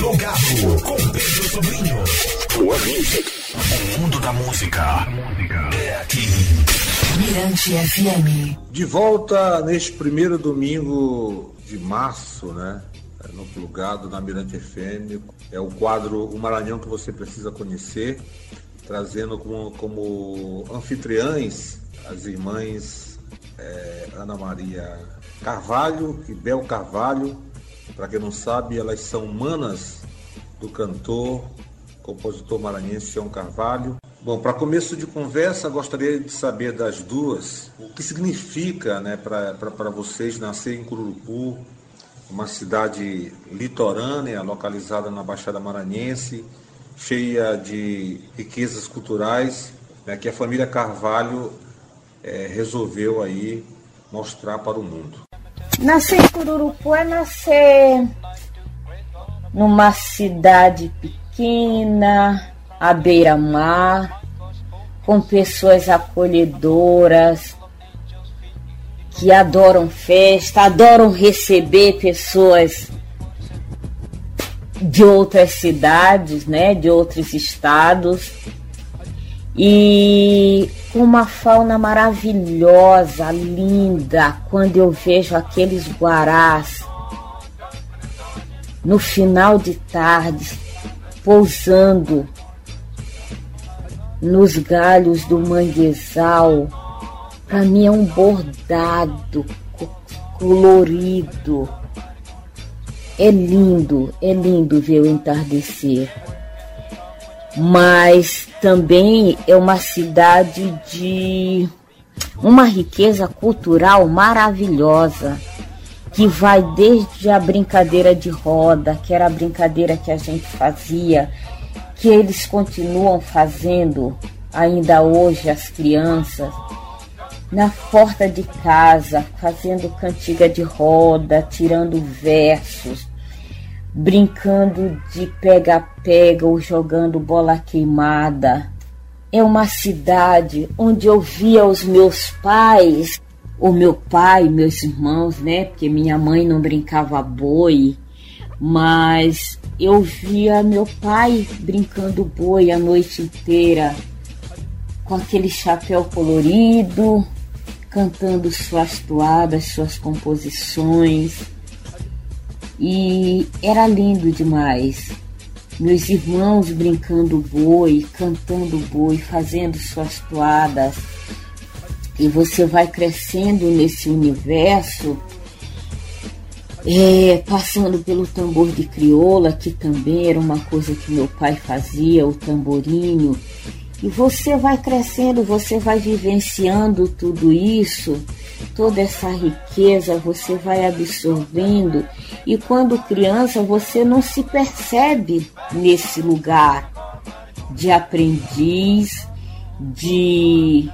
Plugado com Pedro Sobrinho. O mundo da música é aqui. Mirante FM. De volta neste primeiro domingo de março, né? No Plugado, na Mirante FM. É o quadro O Maranhão que você precisa conhecer, trazendo como, como anfitriãs as irmãs é, Ana Maria Carvalho e Bel Carvalho. Para quem não sabe, elas são manas do cantor, compositor maranhense João Carvalho. Bom, para começo de conversa, gostaria de saber das duas o que significa né, para vocês nascer em Cururupu, uma cidade litorânea, localizada na Baixada Maranhense, cheia de riquezas culturais, né, que a família Carvalho é, resolveu aí mostrar para o mundo. Nascer em Cururupu é nascer numa cidade pequena, à beira-mar, com pessoas acolhedoras, que adoram festa, adoram receber pessoas de outras cidades, né, de outros estados. E uma fauna maravilhosa, linda, quando eu vejo aqueles guarás no final de tarde pousando nos galhos do manguezal. Para mim é um bordado colorido. É lindo, é lindo ver o entardecer. Mas também é uma cidade de uma riqueza cultural maravilhosa que vai desde a brincadeira de roda, que era a brincadeira que a gente fazia, que eles continuam fazendo ainda hoje as crianças, na porta de casa, fazendo cantiga de roda, tirando versos, brincando de pega-pega ou jogando bola queimada. É uma cidade onde eu via os meus pais o meu pai, meus irmãos, né? Porque minha mãe não brincava boi, mas eu via meu pai brincando boi a noite inteira, com aquele chapéu colorido, cantando suas toadas, suas composições. E era lindo demais. Meus irmãos brincando boi, cantando boi, fazendo suas toadas e você vai crescendo nesse universo, é, passando pelo tambor de crioula, que também era uma coisa que meu pai fazia, o tamborinho. E você vai crescendo, você vai vivenciando tudo isso, toda essa riqueza, você vai absorvendo. E quando criança, você não se percebe nesse lugar de aprendiz, de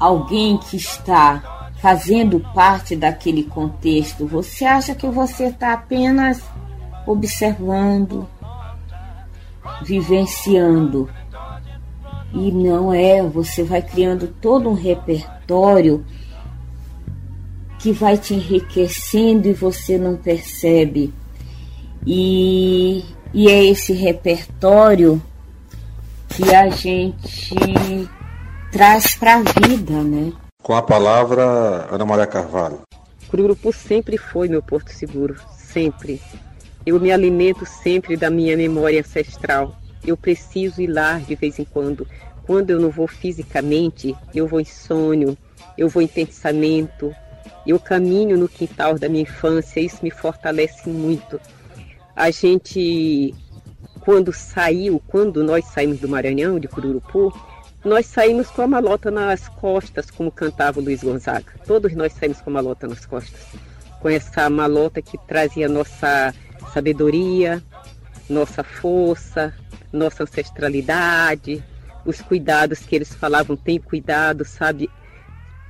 alguém que está fazendo parte daquele contexto, você acha que você está apenas observando, vivenciando. E não é, você vai criando todo um repertório que vai te enriquecendo e você não percebe. E, e é esse repertório que a gente traz para a vida, né? Com a palavra, Ana Maria Carvalho. Cururupu sempre foi meu porto seguro, sempre. Eu me alimento sempre da minha memória ancestral. Eu preciso ir lá de vez em quando. Quando eu não vou fisicamente, eu vou em sonho, eu vou em pensamento, eu caminho no quintal da minha infância, isso me fortalece muito. A gente, quando saiu, quando nós saímos do Maranhão, de Cururupu, nós saímos com a malota nas costas, como cantava o Luiz Gonzaga. Todos nós saímos com a malota nas costas. Com essa malota que trazia nossa sabedoria, nossa força, nossa ancestralidade, os cuidados que eles falavam, tem cuidado, sabe?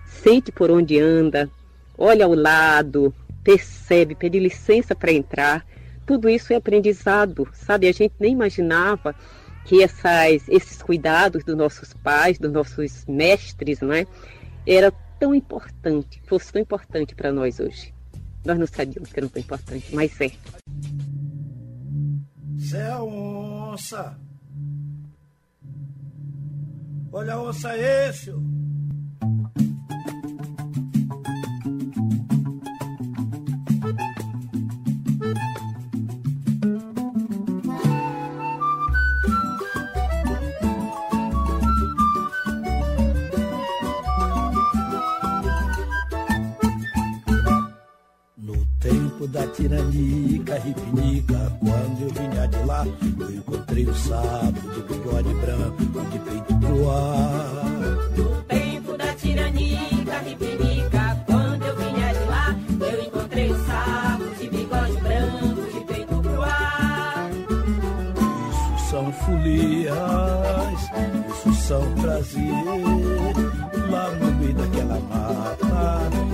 Sente por onde anda, olha ao lado, percebe, pede licença para entrar. Tudo isso é aprendizado, sabe? A gente nem imaginava que essas, esses cuidados dos nossos pais, dos nossos mestres, não é? Era tão importante, fosse tão importante para nós hoje. Nós não sabíamos que era tão importante, mas é. onça. Olha a onça esse. da tiranica, ripinica. Quando eu vinha de lá, eu encontrei o sábio de bigode branco, de peito pro ar. No tempo da tiranica, ripinica. Quando eu vinha de lá, eu encontrei o sábio de bigode branco, de peito pro ar. Isso são folias, isso são prazer. Lá no meio daquela mata,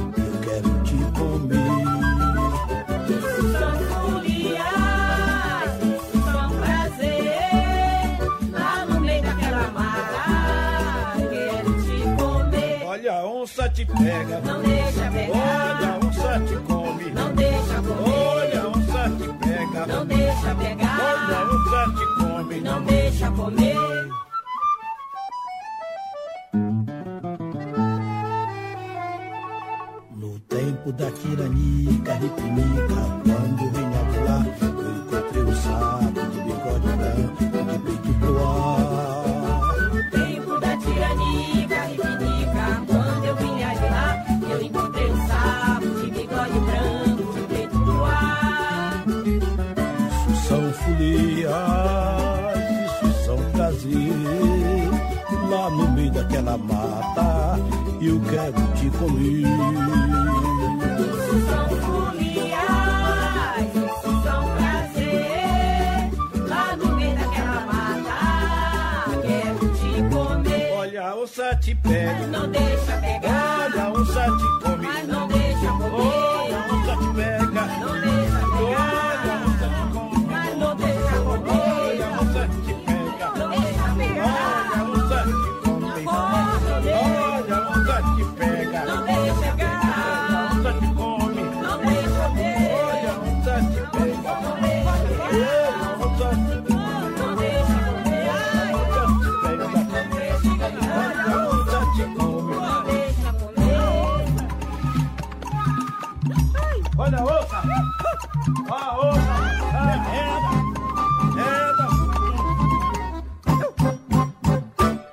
pega. Não deixa pegar. Olha, a onça te come. Não deixa comer. Olha, a onça te pega. Não deixa pegar. Olha, a onça te come. Não deixa comer. No tempo da tiranica, ripinica, daquela mata, eu quero te comer. Isso são folias, isso são prazer. Lá no meio daquela mata, quero te comer. Olha, a onça te pega. Não deixa pegar. Olha, a onça te come.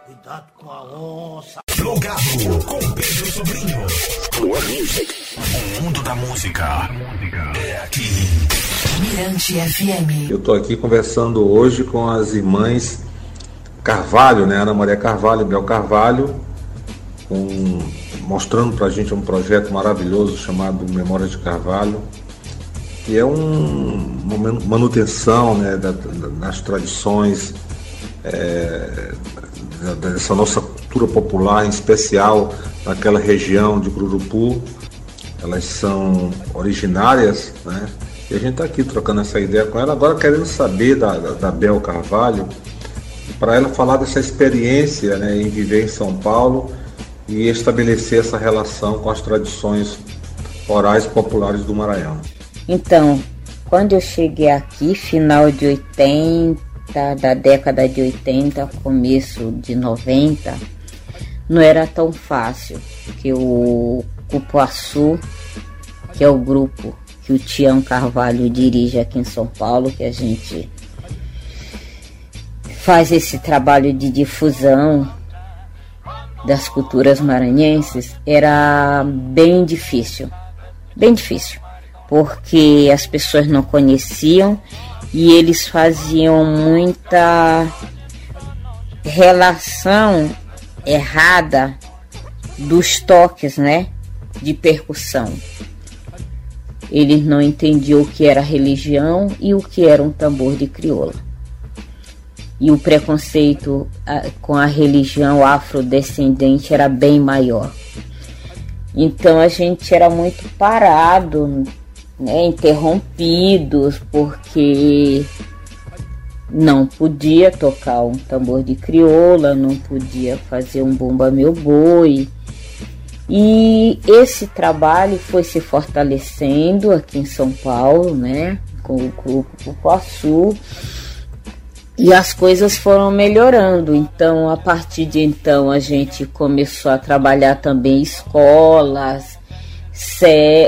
Cuidado com a onça! Com Pedro Sobrinho. O mundo da música é aqui. Mirante FM. Eu estou aqui conversando hoje com as irmãs Carvalho, né? Ana Maria Carvalho e Bel Carvalho, com- mostrando para a gente um projeto maravilhoso chamado Memórias de Carvalho, que é um, uma manu- manutenção né, da- da- das tradições é, da- dessa nossa cultura popular, em especial naquela região de Cururupu. Elas são originárias, né? E a gente está aqui trocando essa ideia com ela, agora querendo saber da, da, da Bel Carvalho, para ela falar dessa experiência né, em viver em São Paulo e estabelecer essa relação com as tradições orais populares do Maranhão. Então, quando eu cheguei aqui, final de 80, da década de 80, começo de 90, não era tão fácil, que o Cupuaçu, que é o grupo que o Tião Carvalho dirige aqui em São Paulo, que a gente faz esse trabalho de difusão das culturas maranhenses, era bem difícil, bem difícil, porque as pessoas não conheciam e eles faziam muita relação errada dos toques, né, de percussão. Eles não entendiam o que era religião e o que era um tambor de crioula. E o preconceito com a religião afrodescendente era bem maior. Então a gente era muito parado, né, interrompidos, porque não podia tocar um tambor de crioula, não podia fazer um bumba meu boi. E esse trabalho foi se fortalecendo aqui em São Paulo, né, com o grupo Cupuaçu, e as coisas foram melhorando. Então, a partir de então, a gente começou a trabalhar também escolas.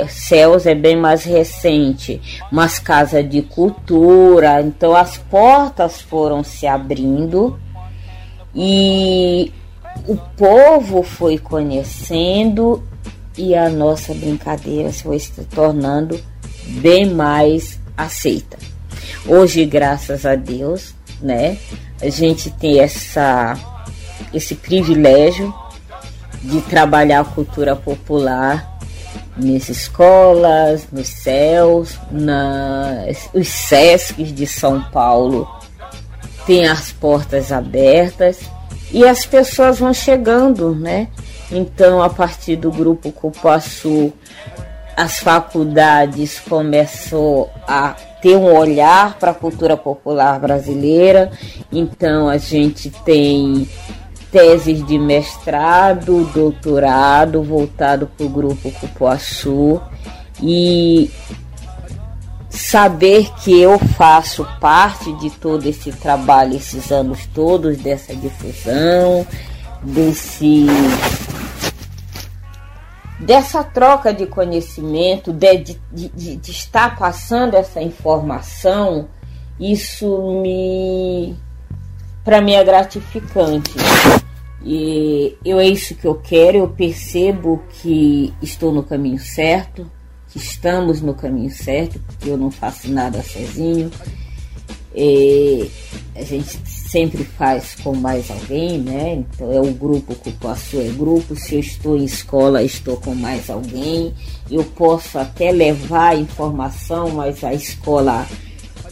Céus é bem mais recente, mas casa de cultura. Então, as portas foram se abrindo e o povo foi conhecendo e a nossa brincadeira foi se tornando bem mais aceita. Hoje, graças a Deus, né? A gente tem essa, esse privilégio de trabalhar a cultura popular nas escolas, nos céus, nas, os SESCs de São Paulo tem as portas abertas e as pessoas vão chegando, né? Então, a partir do grupo Cupuaçu, as faculdades começou a ter um olhar para a cultura popular brasileira. Então a gente tem teses de mestrado, doutorado voltado para o grupo Cupuaçu e saber que eu faço parte de todo esse trabalho esses anos todos dessa difusão, desse dessa troca de conhecimento, de, de, de, de, estar passando essa informação, isso me para mim é gratificante. E eu é isso que eu quero, eu percebo que estou no caminho certo, que estamos no caminho certo, porque eu não faço nada sozinho. E a gente sempre faz com mais alguém, né? Então é o grupo Cupuaçu é grupo. Se eu estou em escola, estou com mais alguém. Eu posso até levar informação, mas a escola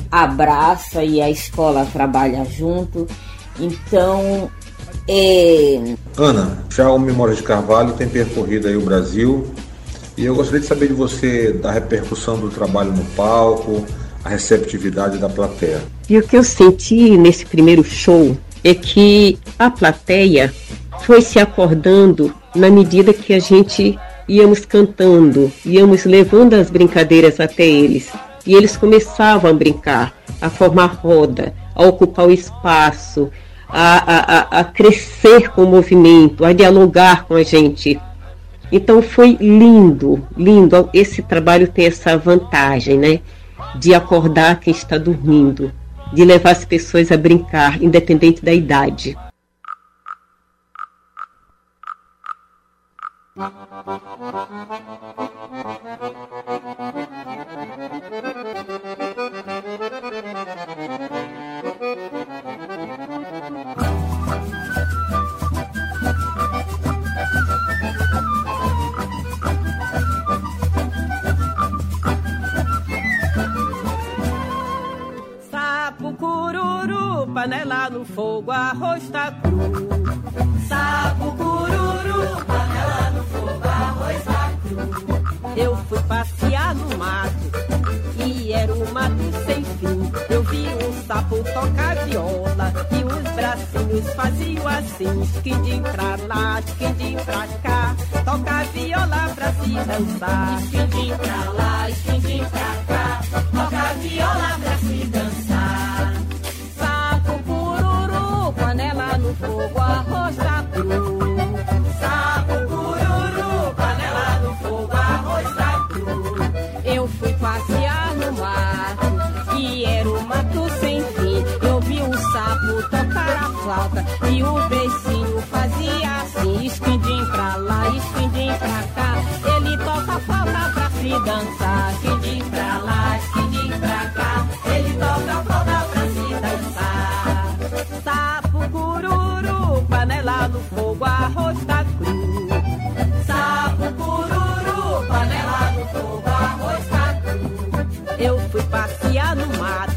abraça e a escola trabalha junto. Então, é... Ana, já o Memória de Carvalho tem percorrido aí o Brasil e eu gostaria de saber de você da repercussão do trabalho no palco, a receptividade da plateia. E o que eu senti nesse primeiro show é que a plateia foi se acordando na medida que a gente íamos cantando, íamos levando as brincadeiras até eles. E eles começavam a brincar, a formar roda, a ocupar o espaço, a, a, a crescer com o movimento, a dialogar com a gente. Então foi lindo, lindo. Esse trabalho tem essa vantagem, né? de acordar quem está dormindo, de levar as pessoas a brincar, independente da idade. Fogo, arroz tá cru. Sapo, cururu, panela no fogo, arroz tá cru. Eu fui passear no mato e era um mato sem fim. Eu vi um sapo tocar viola e os bracinhos faziam assim, esquindim pra lá, esquindim pra cá. Toca viola pra se dançar, esquindim pra lá, esquindim pra cá. Toca viola tocar a flauta, e o beicinho fazia assim, esquindim pra lá, esquindim pra cá. Ele toca a flauta pra se dançar, esquindim pra lá, esquindim pra cá. Ele toca a flauta pra se dançar. Sapo, cururu, panela no fogo, arroz tá cru. Sapo, cururu, panela no fogo, arroz tá cru. Eu fui passear no mato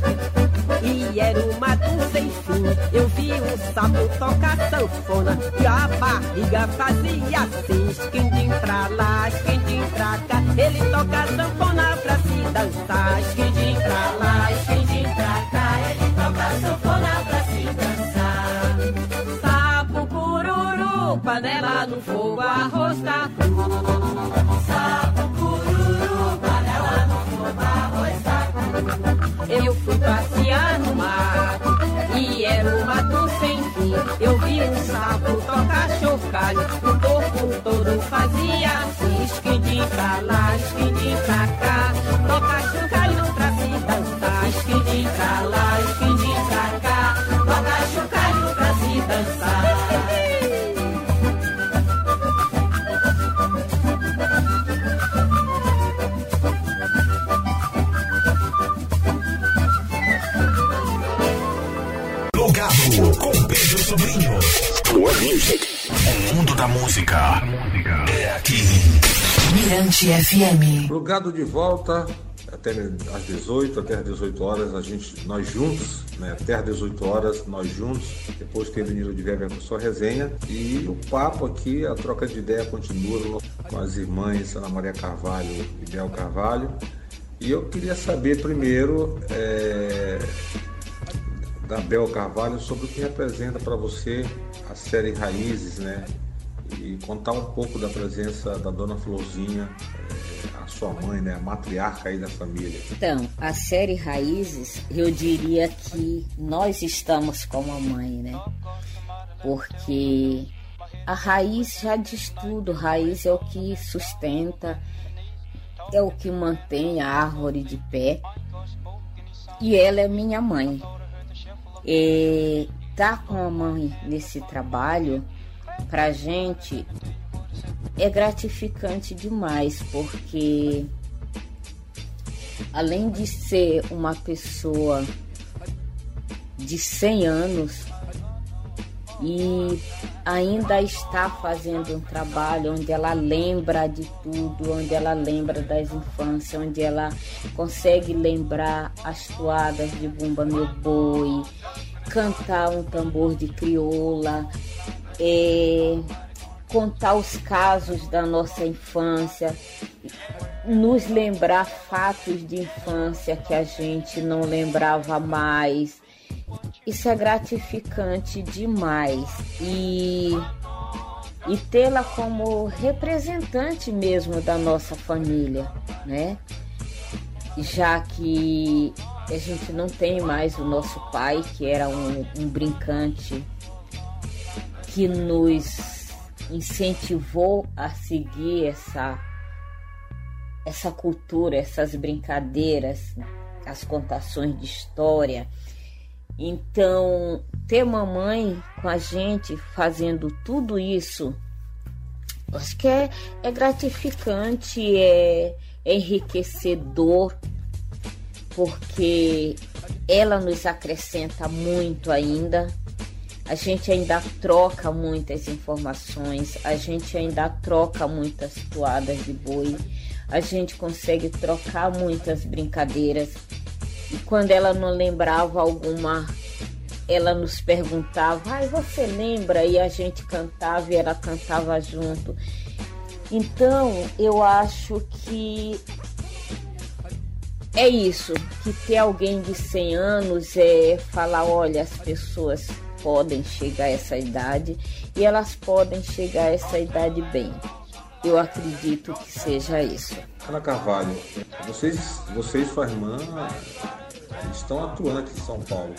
Um sapo tocar sanfona e a barriga fazia assim, esquindim pra lá, esquindim pra cá. Ele toca sanfona pra se dançar, esquindim pra lá, esquindim pra cá. Ele toca sanfona pra se dançar. Sapo, cururu, panela no fogo, arroz. Sapo, cururu, panela no fogo, arroz. Eu fui passear no mato e pra eu vi um sapo tocar chocalho. O corpo todo fazia assim, esquidinho pra lá, esquidinho pra da música é aqui. Mirante FM. Plugado de volta até às 18, até às 18 horas, a gente, nós juntos, né, até às 18 horas, nós juntos, depois que Edenildo de Weber com sua resenha. E o papo aqui, a troca de ideia continua com as irmãs Ana Maria Carvalho e Bel Carvalho. E eu queria saber primeiro é, da Bel Carvalho sobre o que representa para você a série Raízes, né? E contar um pouco da presença da dona Florzinha, é, a sua mãe, né? A matriarca aí da família. Então, a série Raízes, eu diria que nós estamos como a mãe, né? Porque a raiz já diz tudo, raiz é o que sustenta, é o que mantém a árvore de pé. E ela é minha mãe. E tá com a mãe nesse trabalho, pra gente é gratificante demais, porque além de ser uma pessoa de 100 anos e ainda está fazendo um trabalho onde ela lembra de tudo, onde ela lembra das infâncias, onde ela consegue lembrar as toadas de Bumba Meu Boi, cantar um tambor de crioula, é, contar os casos da nossa infância, nos lembrar fatos de infância que a gente não lembrava mais. Isso é gratificante demais e, e tê-la como representante mesmo da nossa família, né? Já que a gente não tem mais o nosso pai, que era um, um brincante que nos incentivou a seguir essa essa cultura, essas brincadeiras, as contações de história. Então, ter mamãe com a gente fazendo tudo isso, acho que é, é gratificante, é, é enriquecedor, porque ela nos acrescenta muito ainda. A gente ainda troca muitas informações, a gente ainda troca muitas toadas de boi, a gente consegue trocar muitas brincadeiras. E quando ela não lembrava alguma, ela nos perguntava: Ai, você lembra? E a gente cantava e ela cantava junto. Então, eu acho que é isso, que ter alguém de 100 anos é falar, olha, as pessoas podem chegar a essa idade e elas podem chegar a essa idade bem. Eu acredito que seja isso. Ana Carvalho, vocês, vocês sua irmã, estão atuando aqui em São Paulo.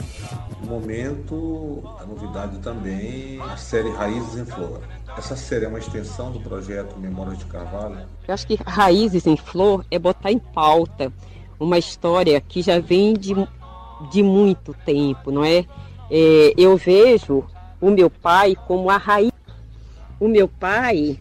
No momento, a novidade também, a série Raízes em Flor. Essa série é uma extensão do projeto Memórias de Carvalho? Eu acho que Raízes em Flor é botar em pauta uma história que já vem de, de muito tempo, não é? É? Eu vejo o meu pai como a raiz. O meu pai,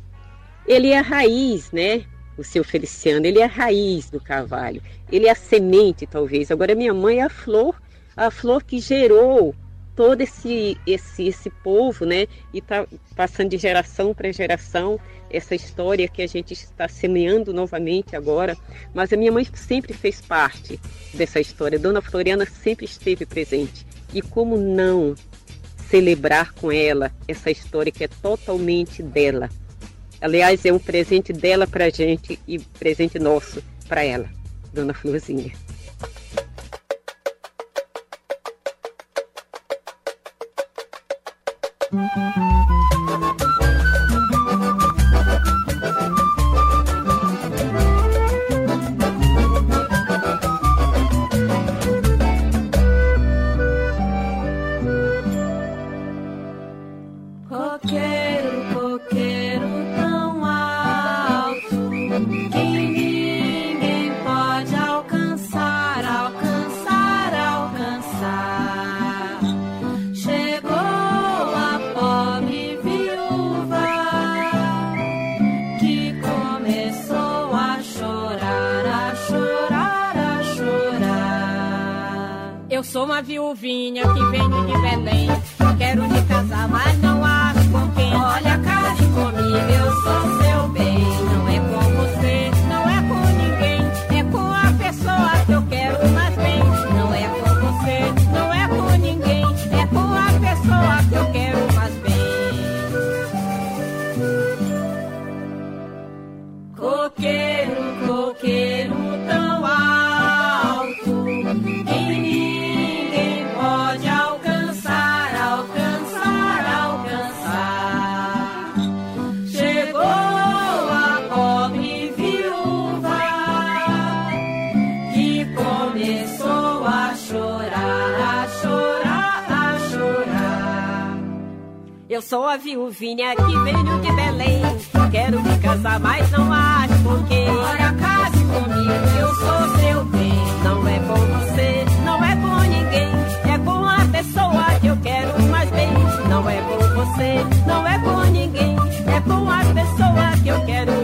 ele é a raiz, né? O seu Feliciano, ele é a raiz do carvalho. Ele é a semente, talvez. Agora, minha mãe é a flor, a flor que gerou todo esse esse esse povo, né? E tá passando de geração para geração essa história que a gente está semeando novamente agora. Mas a minha mãe sempre fez parte dessa história. Dona Floriana sempre esteve presente. E como não celebrar com ela essa história que é totalmente dela? Aliás, é um presente dela para a gente e presente nosso para ela, Dona Florzinha. Coqueiro, coqueiro, coqueiro tão alto que ninguém pode alcançar, alcançar, alcançar. Chegou a pobre viúva que começou a chorar, a chorar, a chorar. Eu sou uma viuvinha que vem de Belém. Quero me casar, mas não há. Eu sou a viuvinha que veio de Belém. Quero me casar, mas não acho porque. Olha, case comigo, eu sou seu bem. Não é com você, não é com ninguém. É com a pessoa que eu quero mais bem. Não é com você, não é com ninguém. É com a pessoa que eu quero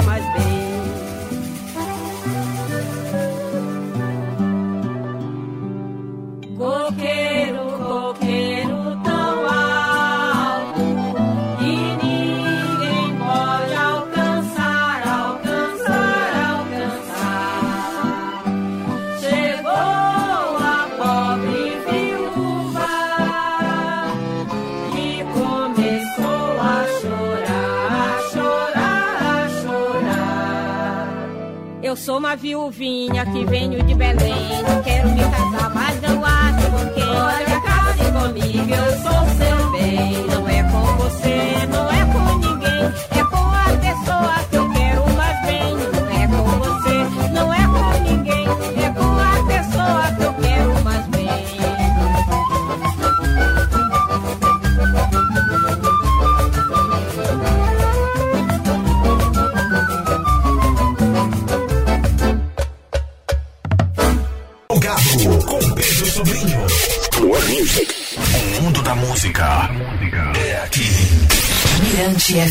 sou uma viuvinha que venho de Belém. Quero me casar, mas não acho com quem. Olha, case comigo, eu sou seu bem. Não é com você, não é com ninguém.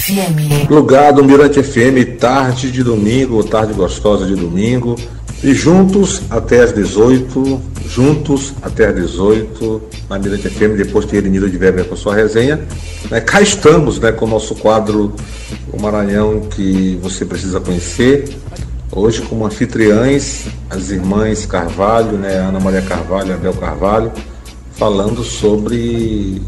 FM. Plugado Mirante FM, tarde de domingo, tarde gostosa de domingo. E juntos até às 18, juntos até às 18, na Mirante FM, depois de Erinildo de Weber com sua resenha. Né, cá estamos né, com o nosso quadro O Maranhão que você precisa conhecer. Hoje como anfitriãs, as irmãs Carvalho, né, Ana Maria Carvalho e Abel Carvalho, falando sobre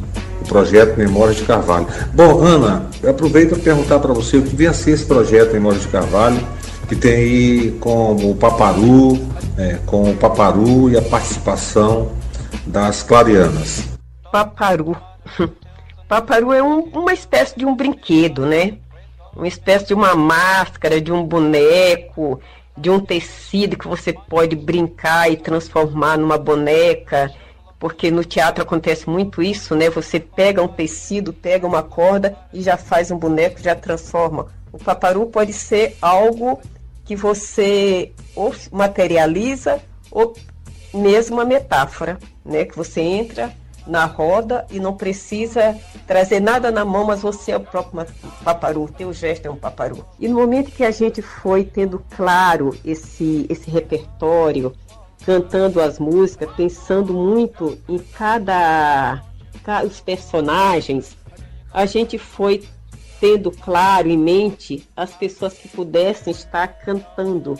projeto Memórias de Carvalho. Bom, Ana, eu aproveito para perguntar para você o que vem a ser esse projeto Memórias de Carvalho, que tem aí como o Paparu, né, com o Paparu e a participação das Clarianas. Paparu. Paparu é um- uma espécie de um brinquedo, né? Uma espécie de uma máscara, de um boneco, de um tecido que você pode brincar e transformar numa boneca. Porque no teatro acontece muito isso, né? Você pega um tecido, pega uma corda e já faz um boneco, já transforma. O paparu pode ser algo que você ou materializa ou mesmo uma metáfora, né? Que você entra na roda e não precisa trazer nada na mão, mas você é o próprio paparu, o teu gesto é um paparu. E no momento que a gente foi tendo claro esse, esse repertório, cantando as músicas, pensando muito em cada, ca- os personagens, a gente foi tendo claro em mente as pessoas que pudessem estar cantando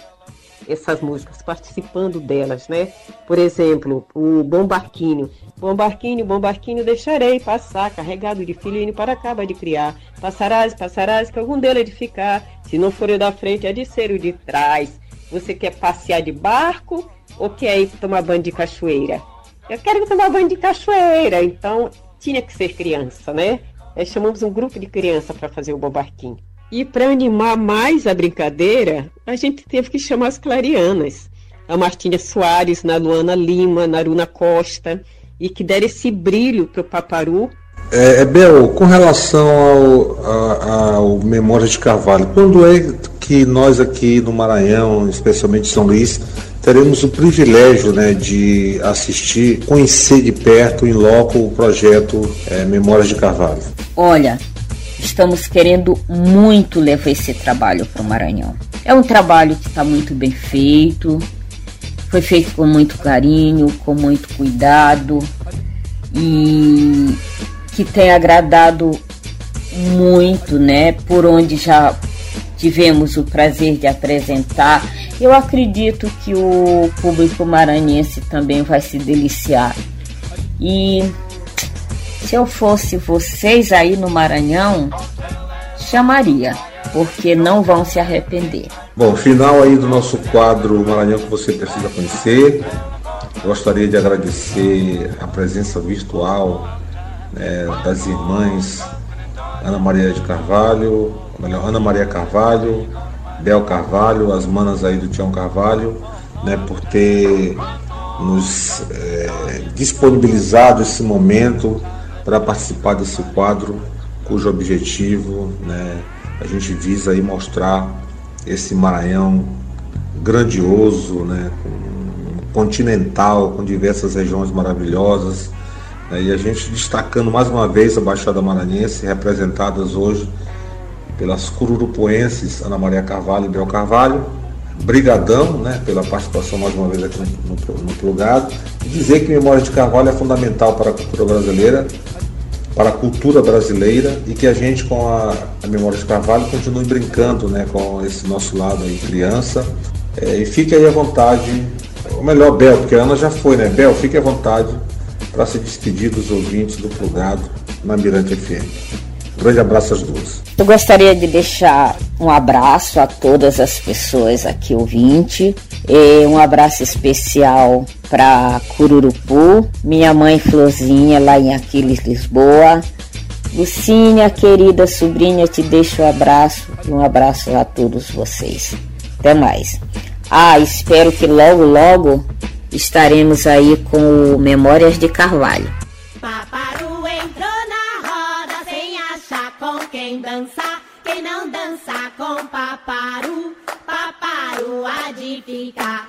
essas músicas, participando delas, né? Por exemplo, o Bom Barquinho. Bom Barquinho, bom Barquinho, deixarei passar, carregado de filhinho para acaba de criar. Passarás, passarás, que algum dele é de ficar. Se não for o da frente, é de ser o de trás. Você quer passear de barco ou quer ir tomar banho de cachoeira? Eu quero tomar banho de cachoeira, então tinha que ser criança, né? Aí chamamos um grupo de criança para fazer o Bom Barquinho. E para animar mais a brincadeira, a gente teve que chamar as clarianas. A Martinha Soares, na Luana Lima, na Aruna Costa, e que deram esse brilho para o Paparu. É, é, Bel, com relação ao, a- ao Memória de Carvalho, quando é que nós aqui no Maranhão, especialmente São Luís, teremos o privilégio né, de assistir, conhecer de perto, em loco, o projeto é, Memórias de Carvalho? Olha, estamos querendo muito levar esse trabalho para o Maranhão. É um trabalho que está muito bem feito, foi feito com muito carinho, com muito cuidado e que tem agradado muito, né? Por onde já tivemos o prazer de apresentar. Eu acredito que o público maranhense também vai se deliciar. E se eu fosse vocês aí no Maranhão, chamaria, porque não vão se arrepender. Bom, final aí do nosso quadro Maranhão que você precisa conhecer. Gostaria de agradecer a presença virtual né, das irmãs Ana Maria de Carvalho, melhor, Ana Maria Carvalho, Bel Carvalho, as manas aí do Tião Carvalho, né, por ter nos é, disponibilizado esse momento para participar desse quadro, cujo objetivo né, a gente visa aí mostrar esse Maranhão grandioso, né, continental, com diversas regiões maravilhosas, e a gente destacando mais uma vez a Baixada Maranhense, representadas hoje pelas cururupoenses Ana Maria Carvalho e Bel Carvalho, brigadão né, pela participação mais uma vez aqui no, no, no plugado, e dizer que Memória de Carvalho é fundamental para a cultura brasileira, para a cultura brasileira e que a gente com a, a Memória de Carvalho continue brincando né, com esse nosso lado aí, criança. É, e fique aí à vontade, ou melhor, Bel, porque a Ana já foi, né? Bel, fique à vontade para se despedir dos ouvintes do plugado na Mirante FM. Um grande abraço às duas. Eu gostaria de deixar um abraço a todas as pessoas aqui ouvinte, e um abraço especial para Cururupu, minha mãe Florzinha lá em Aquiles, Lisboa. Lucinha, querida sobrinha, te deixo um abraço e um abraço a todos vocês. Até mais. Ah, espero que logo, logo estaremos aí com o Memórias de Carvalho. Paparu entrou na roda sem achar com quem dançar. Quem não dança com paparu, paparu há de ficar.